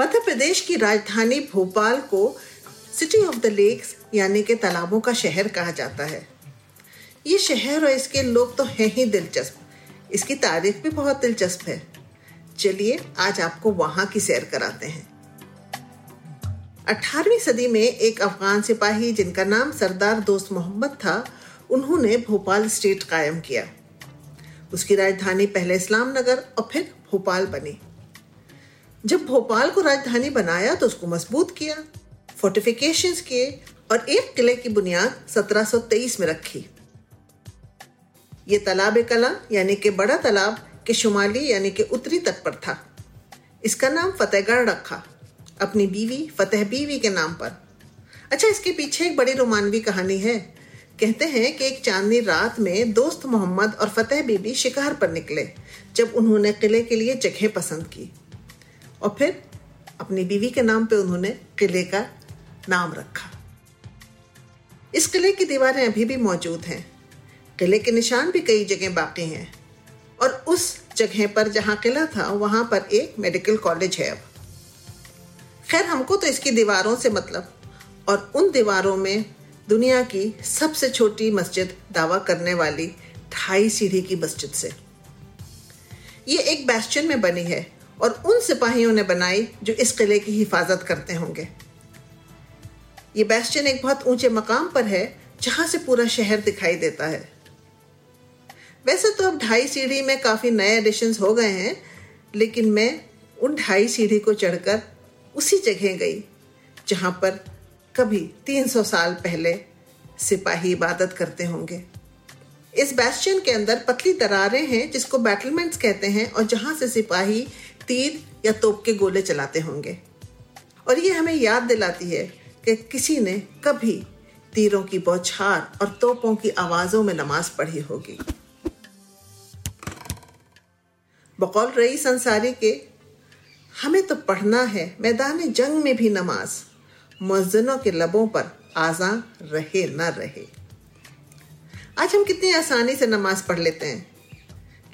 मध्य प्रदेश की राजधानी भोपाल को सिटी ऑफ़ द लेक्स, यानी के तालाबों का शहर कहा जाता है। ये शहर और इसके लोग तो हैं ही दिलचस्प। इसकी तारीफ़ भी बहुत दिलचस्प है। चलिए, आज आपको वहाँ की सैर कराते हैं। 18वीं सदी में एक अफगान सिपाही, जिनका नाम सरदार दोस्त मोहम्मद था, उन्होंने भोपाल स्टेट कायम किया। उसकी राजधानी पहले इस्लाम नगर और फिर भोपाल बनी। जब भोपाल को राजधानी बनाया तो उसको मज़बूत किया फोर्टिफिकेशंस किए और एक किले की बुनियाद 1723 में रखी। ये तालाब कला, यानी कि बड़ा तालाब के शुमाली, यानी कि उत्तरी तट पर था। इसका नाम फतेहगढ़ रखा, अपनी बीवी फतेह बीवी के नाम पर। अच्छा इसके पीछे एक बड़ी रोमानवी कहानी है। कहते हैं कि एक चांदनी रात में दोस्त मोहम्मद और फतेह बीबी शिकार पर निकले, जब उन्होंने किले के लिए जगह पसंद की। और फिर अपनी बीवी के नाम पे उन्होंने किले का नाम रखा। इस किले की दीवारें अभी भी मौजूद हैं। किले के निशान भी कई जगह बाकी हैं। और उस जगह पर जहाँ किला था, वहाँ पर एक मेडिकल कॉलेज है अब। खैर, हमको तो इसकी दीवारों से मतलब और उन दीवारों में दुनिया की सबसे छोटी मस्जिद दावा करने वाली ढाई सीढ़ी की मस्जिद से। ये एक बैस्टन में बनी है। और उन सिपाहियों ने बनाई जो इस किले की हिफाजत करते होंगे। ये बैस्टन एक बहुत ऊँचे मकाम पर है, जहाँ से पूरा शहर दिखाई देता है। वैसे तो अब ढाई सीढ़ी में काफ़ी नए एडिशन हो गए हैं, लेकिन मैं उन ढाई सीढ़ी को चढ़कर उसी जगह गई, जहाँ पर कभी 300 साल पहले सिपाही इबादत करते होंगे। इस बैस्टियन के अंदर पतली दरारें हैं, जिसको बैटलमेंट्स कहते हैं, और जहाँ से सिपाही तीर या तोप के गोले चलाते होंगे। और ये हमें याद दिलाती है कि किसी ने कभी तीरों की बौछार और तोपों की आवाजों में नमाज़ पढ़ी होगी। बकौल रही संसारी के, हमें तो पढ़ना है, मैदान जंग में भी नमाज़, मुअज्जिनों के लबों पर आजा रहे न रहे। आज हम कितनी आसानी से नमाज़ पढ़ लेते हैं,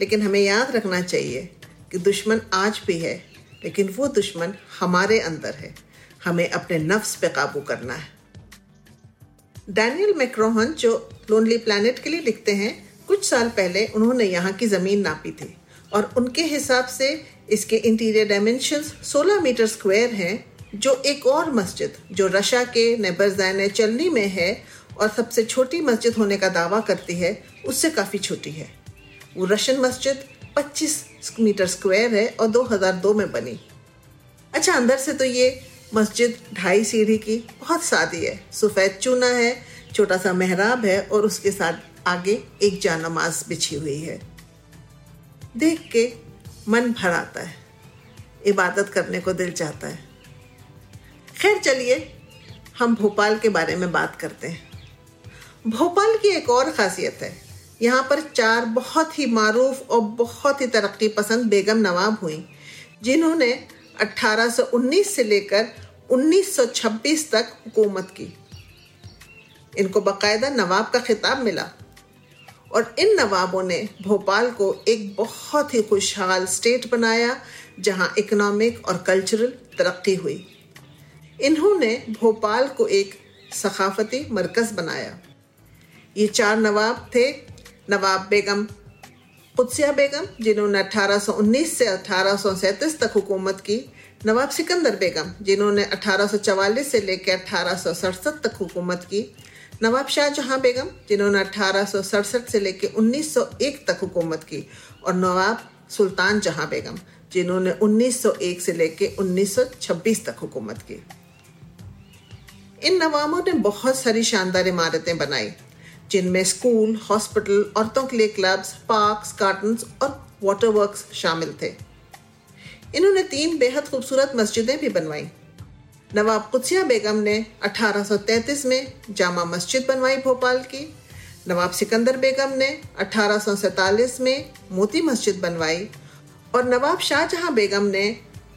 लेकिन हमें याद रखना चाहिए कि दुश्मन आज भी है, लेकिन वो दुश्मन हमारे अंदर है। हमें अपने नफ्स पे काबू करना है। डैनियल मैक्रोहन, जो लोनली प्लैनेट के लिए लिखते हैं, कुछ साल पहले उन्होंने यहाँ की ज़मीन नापी थी और उनके हिसाब से इसके इंटीरियर डायमेंशन 16 मीटर स्क्वायर हैं, जो एक और मस्जिद, जो रशा के नेबरजैन चलनी में है और सबसे छोटी मस्जिद होने का दावा करती है, उससे काफ़ी छोटी है। वो रशियन मस्जिद 25 मीटर स्क्वायर है और 2002 में बनी। अच्छा अंदर से तो ये मस्जिद ढाई सीढ़ी की बहुत सादी है। सफ़ेद चूना है छोटा सा मेहराब है और उसके साथ आगे एक जा नमाज़ बिछी हुई है। देख के मन भर आता है। इबादत करने को दिल चाहता है। खैर, चलिए, हम भोपाल के बारे में बात करते हैं। भोपाल की एक और खासियत है। यहाँ पर चार बहुत ही मारूफ और बहुत ही तरक्की पसंद बेगम नवाब हुई, जिन्होंने 1819 से लेकर 1926 तक हुकूमत की। इनको बाकायदा नवाब का खिताब मिला और इन नवाबों ने भोपाल को एक बहुत ही खुशहाल स्टेट बनाया, जहाँ इकोनॉमिक और कल्चरल तरक्की हुई। इन्होंने भोपाल को एक सकाफती मरकज़ बनाया। ये चार नवाब थे नवाब बेगम कुत्सिया बेगम, जिन्होंने 1819 से अठारह सौ सैंतीस तक हुकूमत की, नवाब सिकंदर बेगम, जिन्होंने 1844 से लेकर अठारह तक हुकूमत की, नवाब शाहजहां बेगम, जिन्होंने अठारह सौ सड़सठ से लेकर 1901 तक हुकूमत की, और नवाब सुल्तान जहाँ बेगम, जिन्होंने 1901 से लेकर 1926 तक हुकूमत की। इन नवाबों ने बहुत सारी शानदार इमारतें बनाई जिनमें स्कूल, हॉस्पिटल, औरतों के लिए क्लब्स, पार्क्स, गार्डन्स और वाटर वर्क्स शामिल थे। इन्होंने तीन बेहद खूबसूरत मस्जिदें भी बनवाई। नवाब कुत्सिया बेगम ने 1833 में जामा मस्जिद बनवाई भोपाल की। नवाब सिकंदर बेगम ने अठारह में मोती मस्जिद बनवाई। और नवाब शाहजहां बेगम ने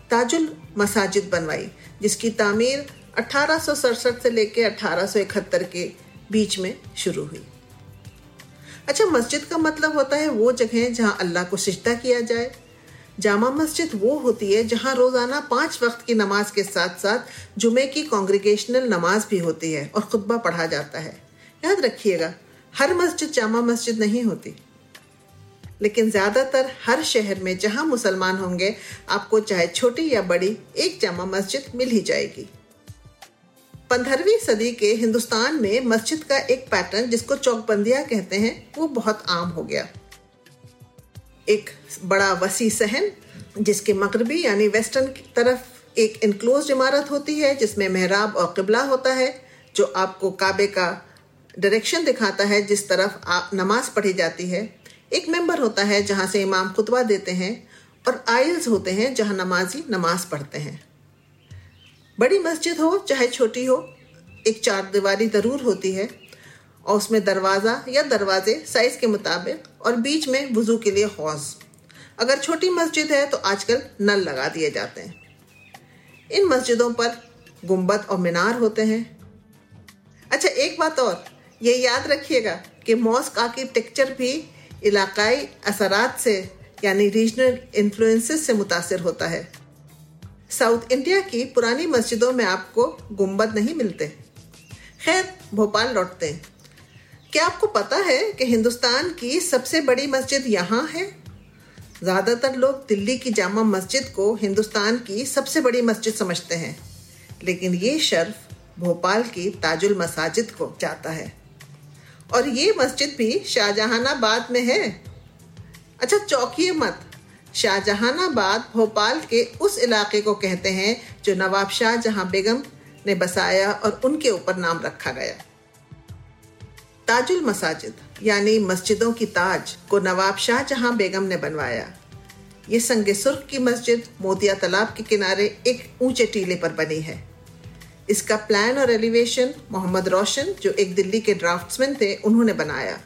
ताजुल मसाजिद बनवाई, जिसकी तामीर अठारह से लेकर अठारह सौ इकहत्तर के बीच में शुरू हुई। अच्छा मस्जिद का मतलब होता है वो जगह जहाँ अल्लाह को सिजदा किया जाए। जामा मस्जिद वो होती है जहाँ रोज़ाना पाँच वक्त की नमाज़ के साथ साथ जुमे की कॉन्ग्रीगेशनल नमाज़ भी होती है और खुतबा पढ़ा जाता है। याद रखिएगा, हर मस्जिद जामा मस्जिद नहीं होती। लेकिन ज़्यादातर हर शहर में जहाँ मुसलमान होंगे, आपको चाहे छोटी या बड़ी, एक जामा मस्जिद मिल ही जाएगी। पंद्रहवीं सदी के हिंदुस्तान में मस्जिद का एक पैटर्न जिसको चौकबंदिया कहते हैं, वो बहुत आम हो गया। एक बड़ा वसी सहन, जिसके मगरबी यानी वेस्टर्न की तरफ़ एक इनक्लोज इमारत होती है, जिसमें मेहराब और किबला होता है, जो आपको काबे का डायरेक्शन दिखाता है, जिस तरफ़ आप नमाज़ पढ़ी जाती है। एक मेंबर होता है जहाँ से इमाम खुतबा देते हैं और आयल्स होते हैं जहाँ नमाजी नमाज़ पढ़ते हैं। बड़ी मस्जिद हो, चाहे छोटी हो, एक चार दीवारी ज़रूर होती है। और उसमें दरवाज़ा या दरवाजे साइज़ के मुताबिक और बीच में वज़ू के लिए हौज। अगर छोटी मस्जिद है तो आजकल नल लगा दिए जाते हैं। इन मस्जिदों पर गुंबद और मीनार होते हैं। अच्छा एक बात और, ये याद रखिएगा कि मॉस्क आर्किटेक्चर भी इलाकाई असरात से, यानी रीजनल इन्फ्लुएंसेस से मुतासर होता है। साउथ इंडिया की पुरानी मस्जिदों में आपको गुंबद नहीं मिलते। खैर, भोपाल लौटते हैं। क्या आपको पता है कि हिंदुस्तान की सबसे बड़ी मस्जिद यहाँ है? ज़्यादातर लोग दिल्ली की जामा मस्जिद को हिंदुस्तान की सबसे बड़ी मस्जिद समझते हैं, लेकिन ये शर्फ भोपाल की ताजुल मसाजिद को जाता है। और ये मस्जिद भी शाहजहानाबाद में है। अच्छा चौकिए मत। शाहजहानाबाद भोपाल के उस इलाके को कहते हैं जो नवाब शाह जहाँ बेगम ने बसाया और उनके ऊपर नाम रखा गया। ताजुल मसाजिद, यानी मस्जिदों की ताज को नवाब शाह जहाँ बेगम ने बनवाया। ये संग सुर्ख की मस्जिद मोतिया तालाब के किनारे एक ऊँचे टीले पर बनी है। इसका प्लान और एलिवेशन मोहम्मद रोशन, जो एक दिल्ली के ड्राफ्ट्समैन थे, उन्होंने बनाया।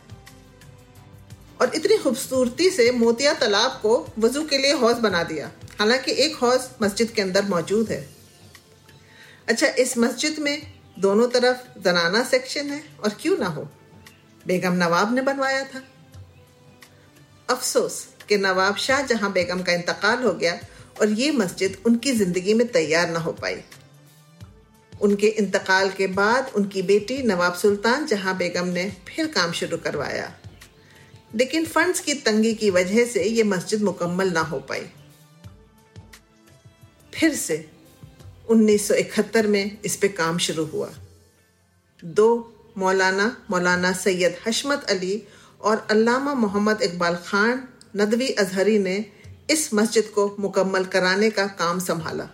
और इतनी खूबसूरती से मोतिया तालाब को वज़ू के लिए हौज बना दिया। हालाँकि एक हौज मस्जिद के अंदर मौजूद है। अच्छा इस मस्जिद में दोनों तरफ़ जनाना सेक्शन है और क्यों ना हो? बेगम नवाब ने बनवाया था। अफसोस कि नवाब शाह जहाँ बेगम का इंतकाल हो गया और ये मस्जिद उनकी ज़िंदगी में तैयार ना हो पाई। उनके इंतकाल के बाद उनकी बेटी नवाब सुल्तान जहाँ बेगम ने फिर काम शुरू करवाया। लेकिन फंड्स की तंगी की वजह से ये मस्जिद मुकम्मल ना हो पाई। फिर से 1971 में इस पे काम शुरू हुआ। दो मौलाना मौलाना सैयद हशमत अली और अल्लामा मोहम्मद इकबाल खान नदवी अजहरी ने इस मस्जिद को मुकम्मल कराने का काम संभाला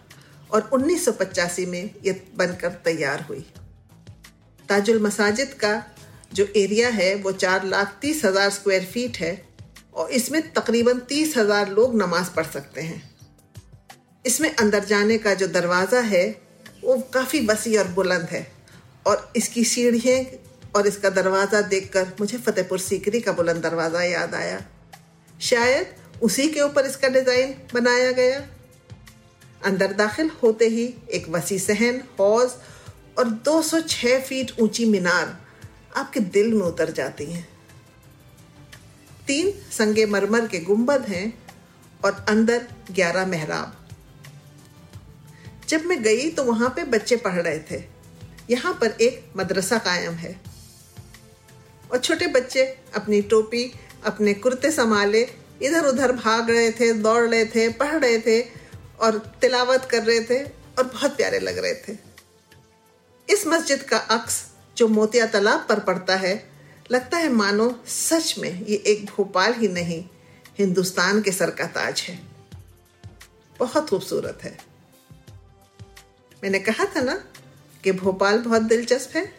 और 1985 में ये बनकर तैयार हुई। ताजुल मसाजिद का जो एरिया है, वो चार लाख तीस हज़ार स्क्वायर फीट है और इसमें तकरीबन तीस हज़ार लोग नमाज़ पढ़ सकते हैं। इसमें अंदर जाने का जो दरवाज़ा है, वो काफ़ी वसी और बुलंद है और इसकी सीढ़ियाँ और इसका दरवाज़ा देखकर मुझे फतेहपुर सीकरी का बुलंद दरवाज़ा याद आया। शायद उसी के ऊपर इसका डिज़ाइन बनाया गया। अंदर दाखिल होते ही एक वसी सहन, हौज और 206 फीट ऊँची मीनार आपके दिल में उतर जाती हैं। तीन संगे मरमर के गुंबद हैं और अंदर ग्यारह मेहराब। जब मैं गई तो वहाँ पे बच्चे पढ़ रहे थे। यहाँ पर एक मदरसा कायम है। और छोटे बच्चे अपनी टोपी, अपने कुर्ते संभाले इधर उधर भाग रहे थे, दौड़ रहे थे, पढ़ रहे थे और तिलावत कर रहे थे और बहुत प्यारे लग रहे थे। इस मस्जिद का अक्स जो मोतिया तालाब पर पड़ता है, लगता है, मानो सच में ये एक भोपाल ही नहीं, हिंदुस्तान के सर का ताज है। बहुत खूबसूरत है। मैंने कहा था ना कि भोपाल बहुत दिलचस्प है।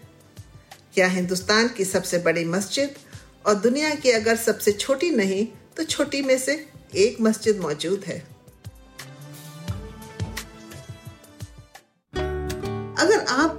या हिंदुस्तान की सबसे बड़ी मस्जिद और दुनिया की अगर सबसे छोटी नहीं तो छोटी में से एक मस्जिद मौजूद है।